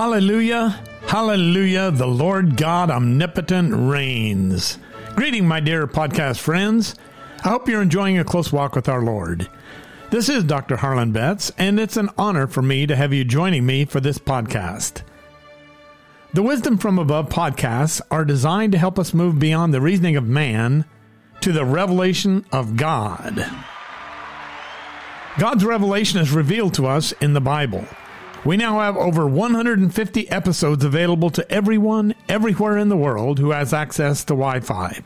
Hallelujah, hallelujah, the Lord God omnipotent reigns. Greeting, my dear podcast friends. I hope you're enjoying a close walk with our Lord. This is Dr. Harlan Betts, and it's an honor for me to have you joining me for this podcast. The Wisdom from Above podcasts are designed to help us move beyond the reasoning of man to the revelation of God. God's revelation is revealed to us in the Bible. We now have over 150 episodes available to everyone, everywhere in the world who has access to Wi Fi.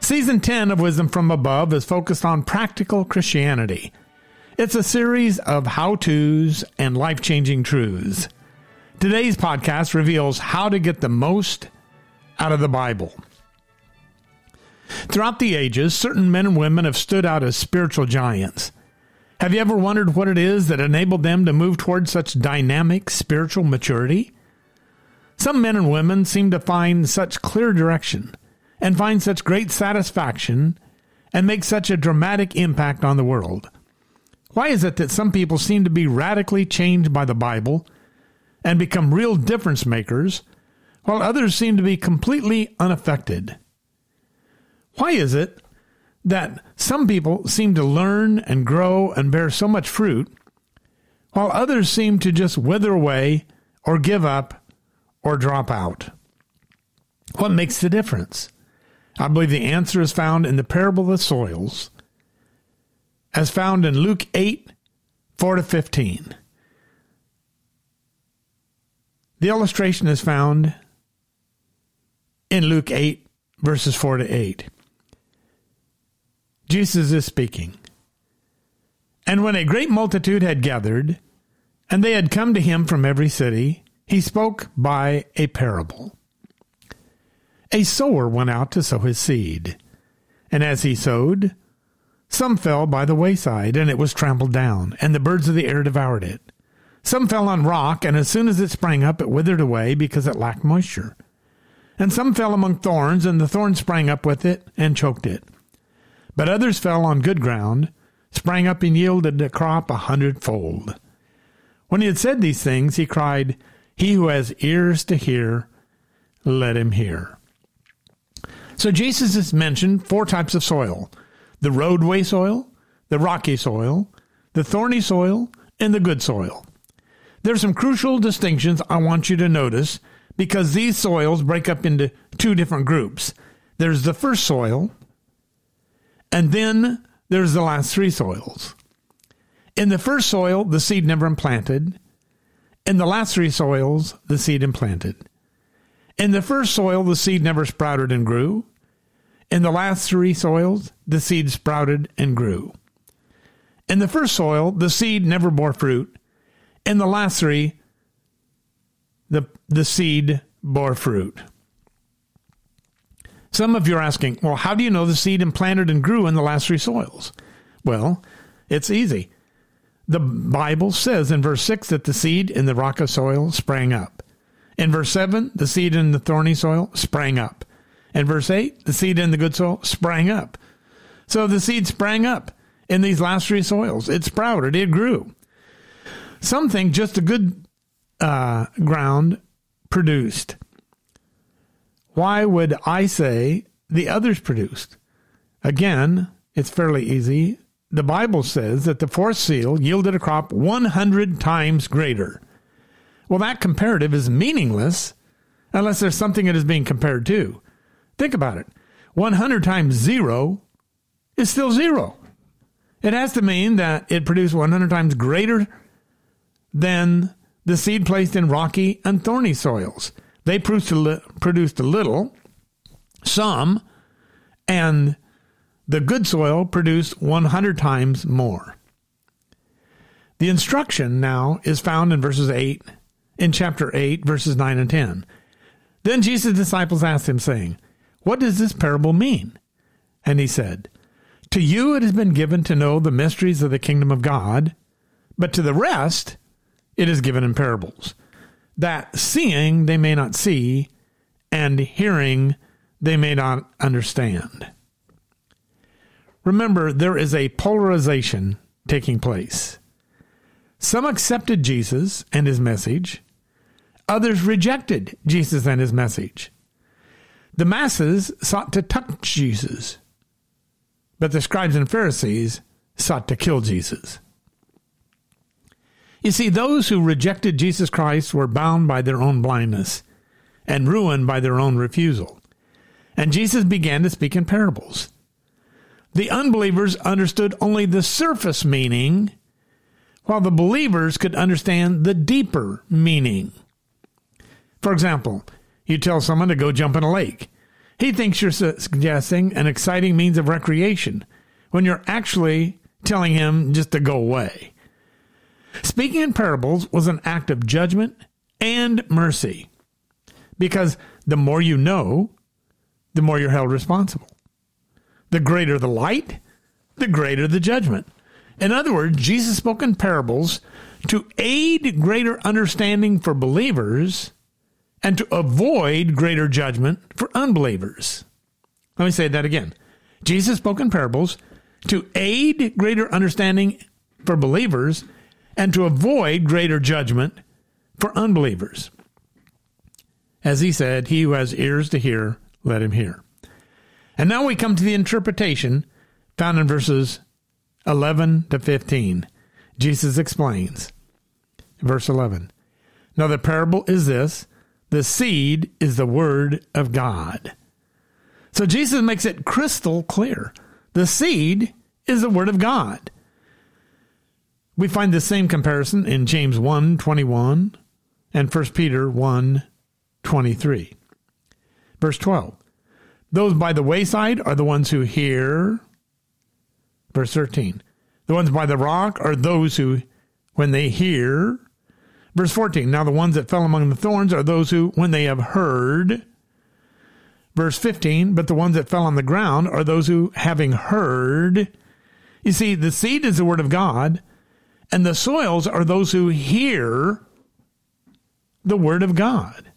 Season 10 of Wisdom from Above is focused on practical Christianity. It's a series of how to's and life changing truths. Today's podcast reveals how to get the most out of the Bible. Throughout the ages, certain men and women have stood out as spiritual giants. Have you ever wondered what it is that enabled them to move toward such dynamic spiritual maturity? Some men and women seem to find such clear direction and find such great satisfaction and make such a dramatic impact on the world. Why is it that some people seem to be radically changed by the Bible and become real difference makers, while others seem to be completely unaffected? Why is it that some people seem to learn and grow and bear so much fruit, while others seem to just wither away or give up or drop out. What makes the difference? I believe the answer is found in the parable of the soils, as found in Luke 8 4 to 15. The illustration is found in Luke 8, verses 4 to 8. Jesus is speaking. And when a great multitude had gathered, and they had come to him from every city, he spoke by a parable. A sower went out to sow his seed, and as he sowed, some fell by the wayside, and it was trampled down, and the birds of the air devoured it. Some fell on rock, and as soon as it sprang up, it withered away because it lacked moisture. And some fell among thorns, and the thorns sprang up with it and choked it. But others fell on good ground, sprang up and yielded a crop a hundredfold. When he had said these things, he cried, He who has ears to hear, let him hear. So Jesus has mentioned four types of soil the roadway soil, the rocky soil, the thorny soil, and the good soil. There's some crucial distinctions I want you to notice because these soils break up into two different groups. There's the first soil, and then there's the last three soils. In the first soil, the seed never implanted. In the last three soils, the seed implanted. In the first soil, the seed never sprouted and grew. In the last three soils, the seed sprouted and grew. In the first soil, the seed never bore fruit. In the last three, the, the seed bore fruit. Some of you are asking, well, how do you know the seed implanted and grew in the last three soils? Well, it's easy. The Bible says in verse 6 that the seed in the rocky soil sprang up. In verse 7, the seed in the thorny soil sprang up. In verse 8, the seed in the good soil sprang up. So the seed sprang up in these last three soils. It sprouted, it grew. Some think just a good uh, ground produced. Why would I say the others produced? Again, it's fairly easy. The Bible says that the fourth seal yielded a crop 100 times greater. Well, that comparative is meaningless unless there's something it is being compared to. Think about it 100 times zero is still zero. It has to mean that it produced 100 times greater than the seed placed in rocky and thorny soils. They produced a little, some, and the good soil produced 100 times more. The instruction now is found in verses 8, in chapter 8, verses 9 and 10. Then Jesus' disciples asked him, saying, What does this parable mean? And he said, To you it has been given to know the mysteries of the kingdom of God, but to the rest it is given in parables that seeing they may not see, and hearing they may not understand. Remember, there is a polarization taking place. Some accepted Jesus and his message, Others rejected Jesus and his message. The masses sought to touch Jesus, but the scribes and Pharisees sought to kill Jesus. You see, those who rejected Jesus Christ were bound by their own blindness and ruined by their own refusal. And Jesus began to speak in parables. The unbelievers understood only the surface meaning, while the believers could understand the deeper meaning. For example, you tell someone to go jump in a lake. He thinks you're suggesting an exciting means of recreation when you're actually telling him just to go away. Speaking in parables was an act of judgment and mercy because the more you know, the more you're held responsible. The greater the light, the greater the judgment. In other words, Jesus spoke in parables to aid greater understanding for believers and to avoid greater judgment for unbelievers. Let me say that again. Jesus spoke in parables to aid greater understanding for believers and to avoid greater judgment for unbelievers. As he said, He who has ears to hear, let him hear. And now we come to the interpretation found in verses 11 to 15. Jesus explains. Verse 11. Now the parable is this the seed is the word of God. So Jesus makes it crystal clear. The seed is the word of God. We find the same comparison in James 1 21 and 1 Peter 1 23. Verse 12. Those by the wayside are the ones who hear. Verse 13. The ones by the rock are those who, when they hear. Verse 14. Now the ones that fell among the thorns are those who, when they have heard. Verse 15. But the ones that fell on the ground are those who, having heard. You see, the seed is the word of God, and the soils are those who hear the word of God.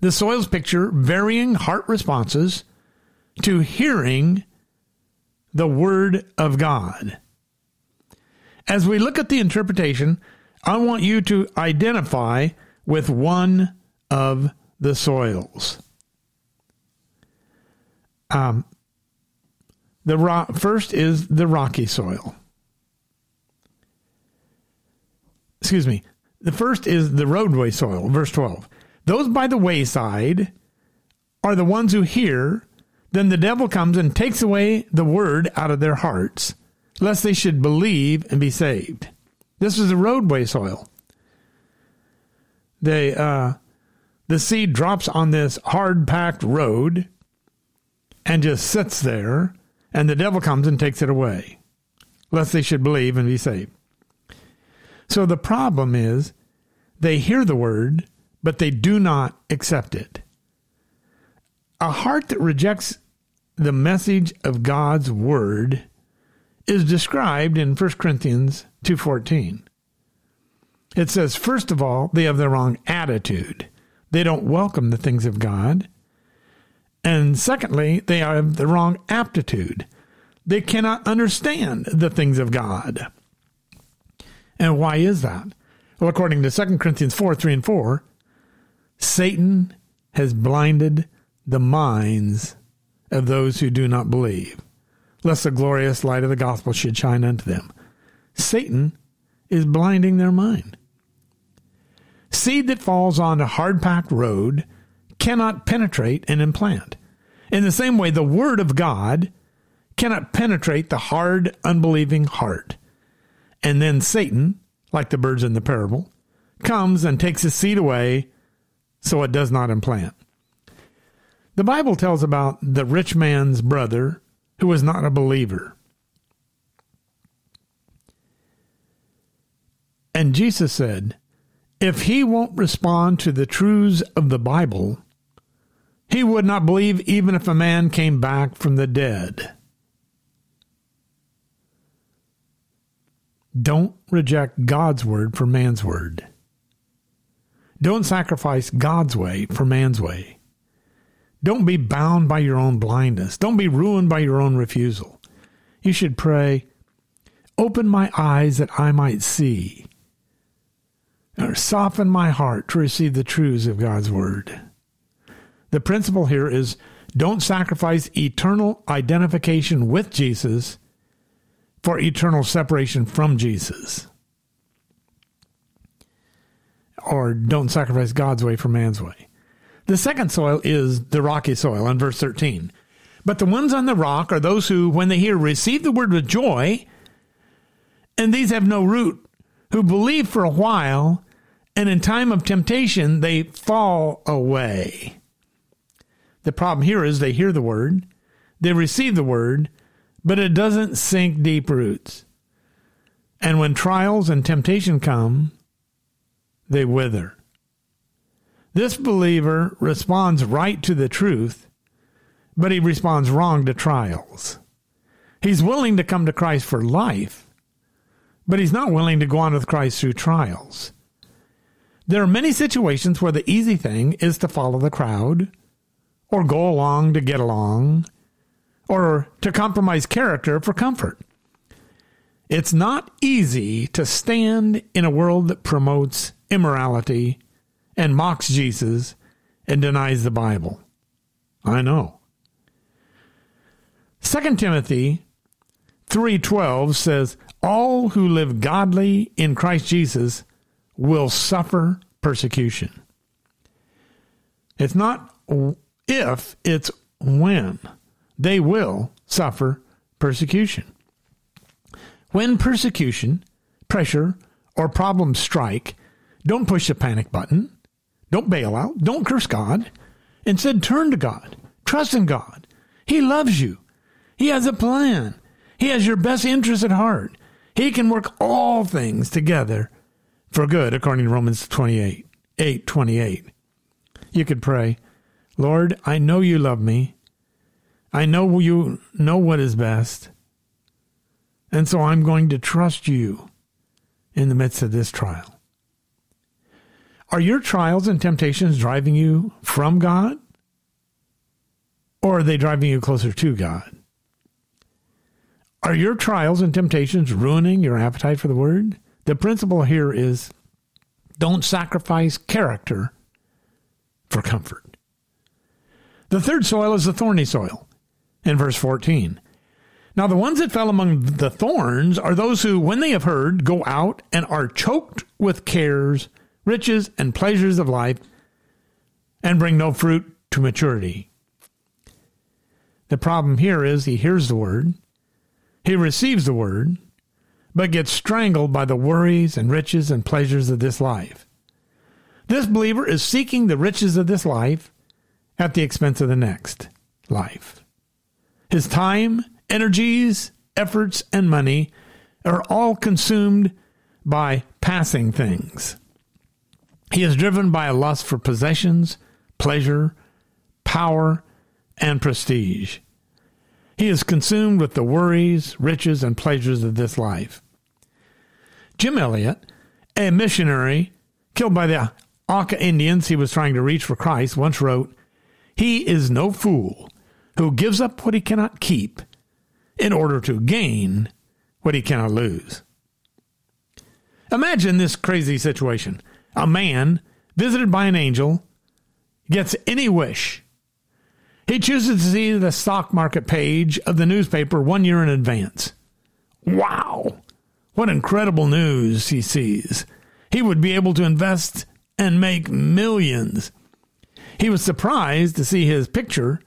The soils picture varying heart responses to hearing the Word of God. As we look at the interpretation, I want you to identify with one of the soils. Um, the rock, first is the rocky soil. Excuse me. The first is the roadway soil, verse 12. Those by the wayside are the ones who hear. Then the devil comes and takes away the word out of their hearts, lest they should believe and be saved. This is the roadway soil. They, uh, the seed drops on this hard packed road and just sits there, and the devil comes and takes it away, lest they should believe and be saved. So the problem is they hear the word, but they do not accept it. A heart that rejects the message of God's word is described in 1 Corinthians 2:14. It says first of all, they have the wrong attitude. They don't welcome the things of God. And secondly, they have the wrong aptitude. They cannot understand the things of God. And why is that? Well, according to 2 Corinthians 4 3 and 4, Satan has blinded the minds of those who do not believe, lest the glorious light of the gospel should shine unto them. Satan is blinding their mind. Seed that falls on a hard packed road cannot penetrate and implant. In the same way, the Word of God cannot penetrate the hard, unbelieving heart. And then Satan, like the birds in the parable, comes and takes his seed away so it does not implant. The Bible tells about the rich man's brother who was not a believer. And Jesus said, if he won't respond to the truths of the Bible, he would not believe even if a man came back from the dead. Don't reject God's word for man's word. Don't sacrifice God's way for man's way. Don't be bound by your own blindness. Don't be ruined by your own refusal. You should pray, Open my eyes that I might see. or soften my heart to receive the truths of God's word. The principle here is don't sacrifice eternal identification with Jesus for eternal separation from Jesus. Or don't sacrifice God's way for man's way. The second soil is the rocky soil in verse 13. But the ones on the rock are those who, when they hear, receive the word with joy, and these have no root, who believe for a while, and in time of temptation they fall away. The problem here is they hear the word, they receive the word, but it doesn't sink deep roots. And when trials and temptation come, they wither. This believer responds right to the truth, but he responds wrong to trials. He's willing to come to Christ for life, but he's not willing to go on with Christ through trials. There are many situations where the easy thing is to follow the crowd, or go along to get along, or to compromise character for comfort. It's not easy to stand in a world that promotes immorality and mocks Jesus and denies the Bible. I know. 2 Timothy 3:12 says all who live godly in Christ Jesus will suffer persecution. It's not if, it's when. They will suffer persecution. When persecution, pressure, or problems strike, don't push the panic button. Don't bail out. Don't curse God. Instead, turn to God. Trust in God. He loves you. He has a plan. He has your best interest at heart. He can work all things together for good, according to Romans 28, 8, 28. You could pray, Lord, I know you love me. I know you know what is best. And so I'm going to trust you in the midst of this trial. Are your trials and temptations driving you from God? Or are they driving you closer to God? Are your trials and temptations ruining your appetite for the word? The principle here is don't sacrifice character for comfort. The third soil is the thorny soil in verse 14. Now, the ones that fell among the thorns are those who, when they have heard, go out and are choked with cares, riches, and pleasures of life, and bring no fruit to maturity. The problem here is he hears the word, he receives the word, but gets strangled by the worries and riches and pleasures of this life. This believer is seeking the riches of this life at the expense of the next life. His time, energies, efforts, and money are all consumed by passing things. He is driven by a lust for possessions, pleasure, power, and prestige. He is consumed with the worries, riches, and pleasures of this life. Jim Elliot, a missionary killed by the Auca Indians he was trying to reach for Christ, once wrote, He is no fool who gives up what he cannot keep in order to gain what he cannot lose. Imagine this crazy situation. A man visited by an angel gets any wish he chooses to see the stock market page of the newspaper one year in advance. Wow! What incredible news he sees. He would be able to invest and make millions. He was surprised to see his picture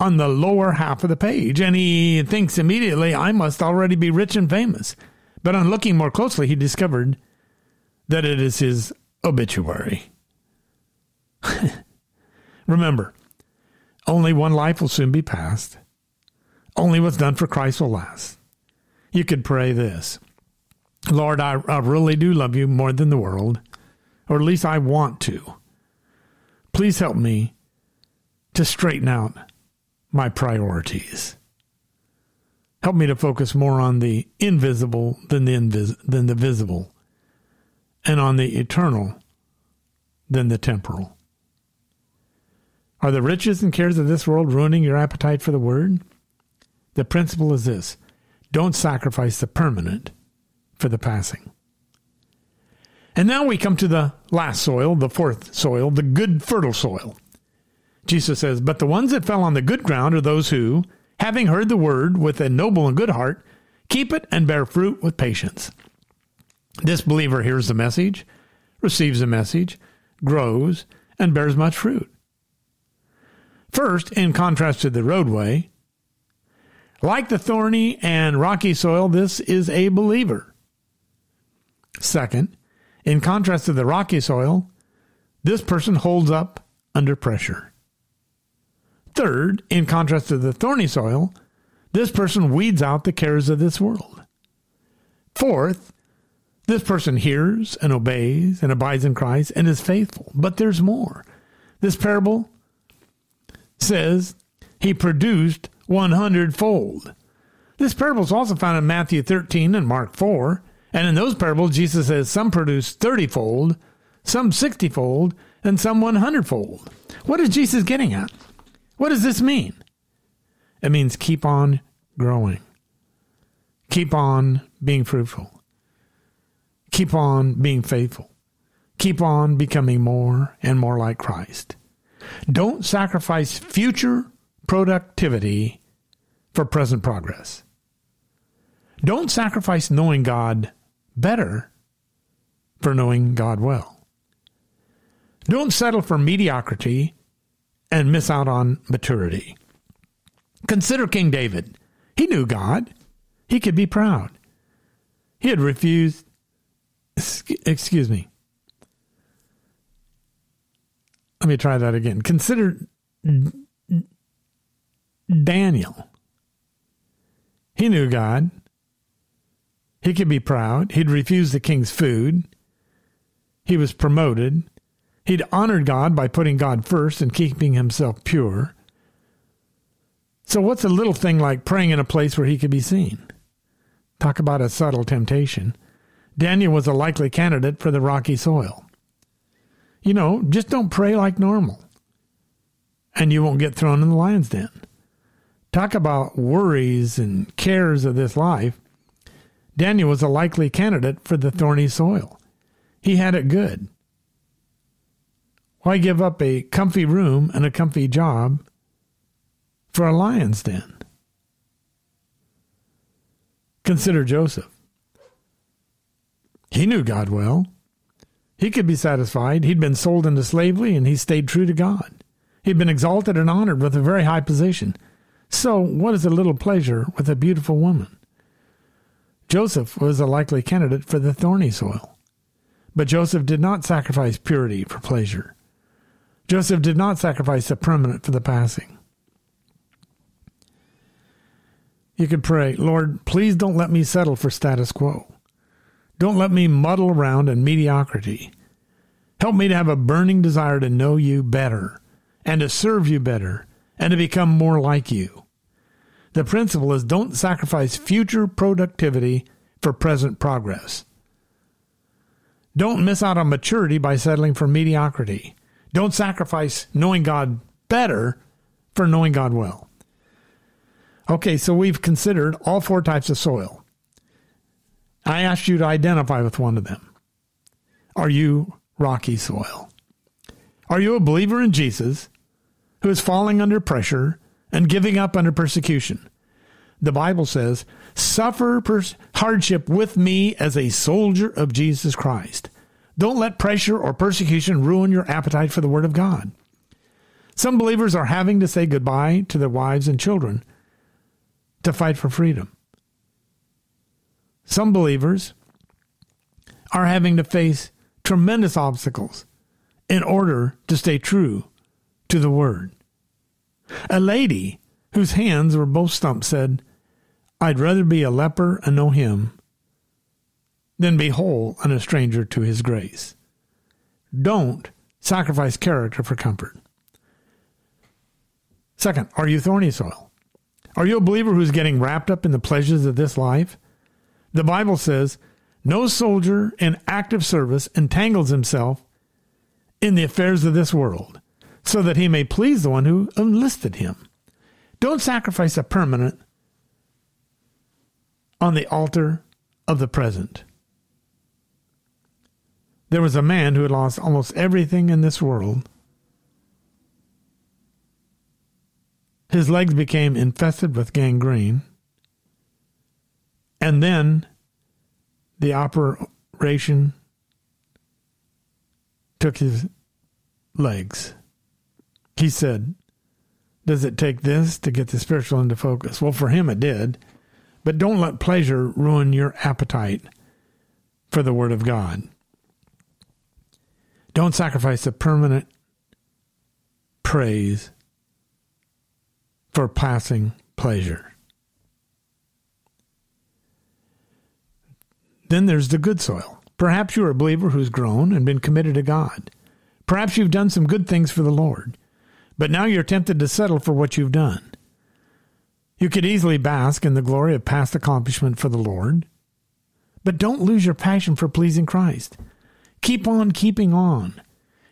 on the lower half of the page, and he thinks immediately, I must already be rich and famous. But on looking more closely, he discovered that it is his obituary. Remember, only one life will soon be passed. Only what's done for Christ will last. You could pray this Lord, I, I really do love you more than the world, or at least I want to. Please help me to straighten out my priorities. Help me to focus more on the invisible than the, invis- than the visible, and on the eternal than the temporal. Are the riches and cares of this world ruining your appetite for the word? The principle is this don't sacrifice the permanent for the passing. And now we come to the last soil, the fourth soil, the good fertile soil. Jesus says, But the ones that fell on the good ground are those who, having heard the word with a noble and good heart, keep it and bear fruit with patience. This believer hears the message, receives the message, grows, and bears much fruit. First, in contrast to the roadway, like the thorny and rocky soil, this is a believer. Second, in contrast to the rocky soil, this person holds up under pressure. Third, in contrast to the thorny soil, this person weeds out the cares of this world. Fourth, this person hears and obeys and abides in Christ and is faithful. But there's more. This parable says he produced 100 fold. This parable is also found in Matthew 13 and Mark 4. And in those parables, Jesus says some produce 30 fold, some 60 fold, and some 100 fold. What is Jesus getting at? What does this mean? It means keep on growing, keep on being fruitful, keep on being faithful, keep on becoming more and more like Christ. Don't sacrifice future productivity for present progress. Don't sacrifice knowing God better for knowing God well. Don't settle for mediocrity and miss out on maturity. Consider King David. He knew God. He could be proud. He had refused, excuse me. Let me try that again. Consider Daniel. He knew God. He could be proud. He'd refused the king's food. He was promoted. He'd honored God by putting God first and keeping himself pure. So, what's a little thing like praying in a place where he could be seen? Talk about a subtle temptation. Daniel was a likely candidate for the rocky soil. You know, just don't pray like normal, and you won't get thrown in the lion's den. Talk about worries and cares of this life. Daniel was a likely candidate for the thorny soil. He had it good. Why give up a comfy room and a comfy job for a lion's den? Consider Joseph. He knew God well. He could be satisfied. He'd been sold into slavery and he stayed true to God. He'd been exalted and honored with a very high position. So, what is a little pleasure with a beautiful woman? Joseph was a likely candidate for the thorny soil. But Joseph did not sacrifice purity for pleasure. Joseph did not sacrifice the permanent for the passing. You could pray, Lord, please don't let me settle for status quo. Don't let me muddle around in mediocrity. Help me to have a burning desire to know you better and to serve you better and to become more like you. The principle is don't sacrifice future productivity for present progress. Don't miss out on maturity by settling for mediocrity. Don't sacrifice knowing God better for knowing God well. Okay, so we've considered all four types of soil. I asked you to identify with one of them. Are you rocky soil? Are you a believer in Jesus who is falling under pressure and giving up under persecution. The Bible says, suffer pers- hardship with me as a soldier of Jesus Christ. Don't let pressure or persecution ruin your appetite for the Word of God. Some believers are having to say goodbye to their wives and children to fight for freedom. Some believers are having to face tremendous obstacles in order to stay true to the Word. A lady whose hands were both stumped said, I'd rather be a leper and know him than be whole and a stranger to his grace. Don't sacrifice character for comfort. Second, are you thorny soil? Are you a believer who's getting wrapped up in the pleasures of this life? The Bible says, no soldier in active service entangles himself in the affairs of this world, so that he may please the one who enlisted him. Don't sacrifice a permanent on the altar of the present. There was a man who had lost almost everything in this world. His legs became infested with gangrene. And then the operation took his legs. He said, Does it take this to get the spiritual into focus? Well, for him it did. But don't let pleasure ruin your appetite for the Word of God. Don't sacrifice the permanent praise for passing pleasure. Then there's the good soil. Perhaps you're a believer who's grown and been committed to God. Perhaps you've done some good things for the Lord, but now you're tempted to settle for what you've done. You could easily bask in the glory of past accomplishment for the Lord, but don't lose your passion for pleasing Christ. Keep on keeping on.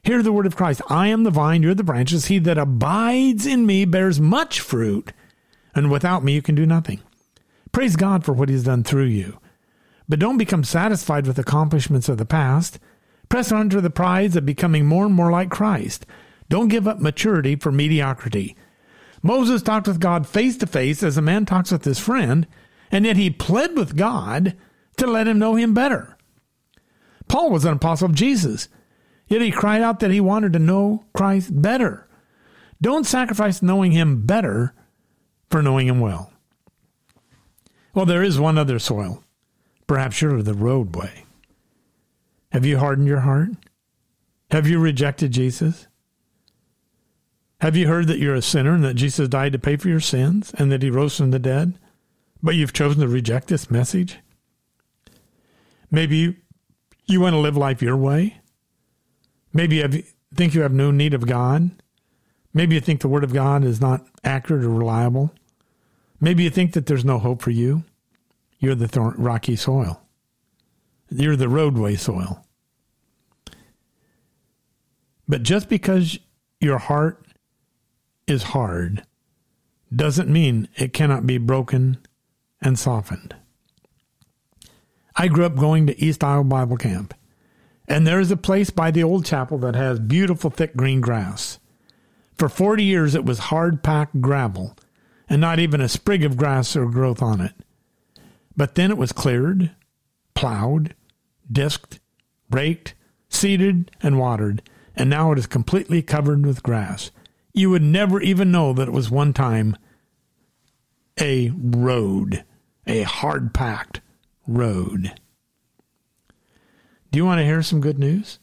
Hear the word of Christ I am the vine, you're the branches. He that abides in me bears much fruit, and without me you can do nothing. Praise God for what He's done through you. But don't become satisfied with accomplishments of the past. Press on to the prize of becoming more and more like Christ. Don't give up maturity for mediocrity. Moses talked with God face to face as a man talks with his friend, and yet he pled with God to let him know him better. Paul was an apostle of Jesus, yet he cried out that he wanted to know Christ better. Don't sacrifice knowing him better for knowing him well. Well, there is one other soil. Perhaps you're the roadway. Have you hardened your heart? Have you rejected Jesus? Have you heard that you're a sinner and that Jesus died to pay for your sins and that he rose from the dead? But you've chosen to reject this message? Maybe you, want to live life your way. Maybe you have, think you have no need of God. Maybe you think the Word of God is not accurate or reliable. Maybe you think that there's no hope for you. You're the thorn, rocky soil. You're the roadway soil. But just because your heart is hard doesn't mean it cannot be broken and softened. I grew up going to East Isle Bible Camp, and there is a place by the old chapel that has beautiful thick green grass. For 40 years it was hard packed gravel, and not even a sprig of grass or growth on it. But then it was cleared, plowed, disked, raked, seeded, and watered, and now it is completely covered with grass you would never even know that it was one time a road, a hard packed road. Do you want to hear some good news?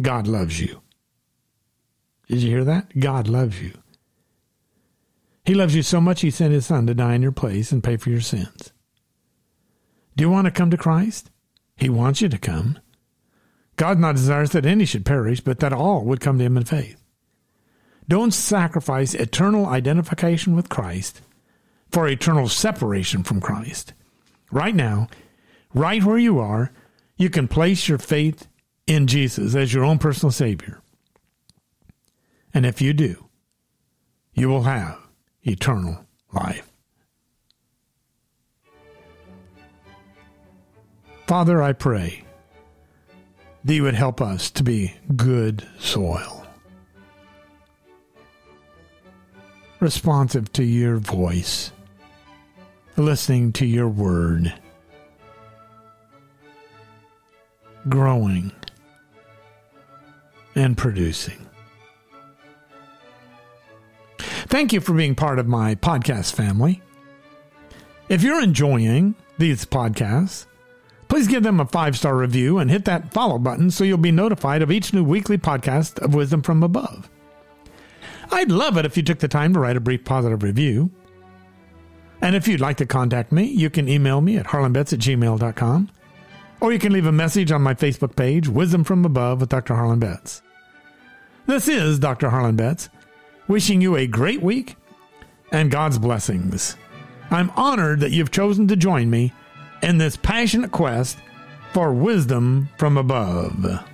God loves you. Did you hear that? God loves you. He loves you so much, He sent His Son to die in your place and pay for your sins. Do you want to come to Christ? He wants you to come. God not desires that any should perish, but that all would come to Him in faith. Don't sacrifice eternal identification with Christ for eternal separation from Christ. Right now, right where you are, you can place your faith in Jesus as your own personal Savior. And if you do, you will have eternal life. Father, I pray you would help us to be good soil. responsive to your voice, listening to your word, growing and producing. Thank you for being part of my podcast family. If you're enjoying these podcasts, please give them a five star review and hit that follow button so you'll be notified of each new weekly podcast of Wisdom from Above. I'd love it if you took the time to write a brief positive review. And if you'd like to contact me, you can email me at harlanbetts at gmail.com or you can leave a message on my Facebook page, Wisdom from Above with Dr. Harlan Betts. This is Dr. Harlan Betts, wishing you a great week and God's blessings. I'm honored that you've chosen to join me in this passionate quest for wisdom from above.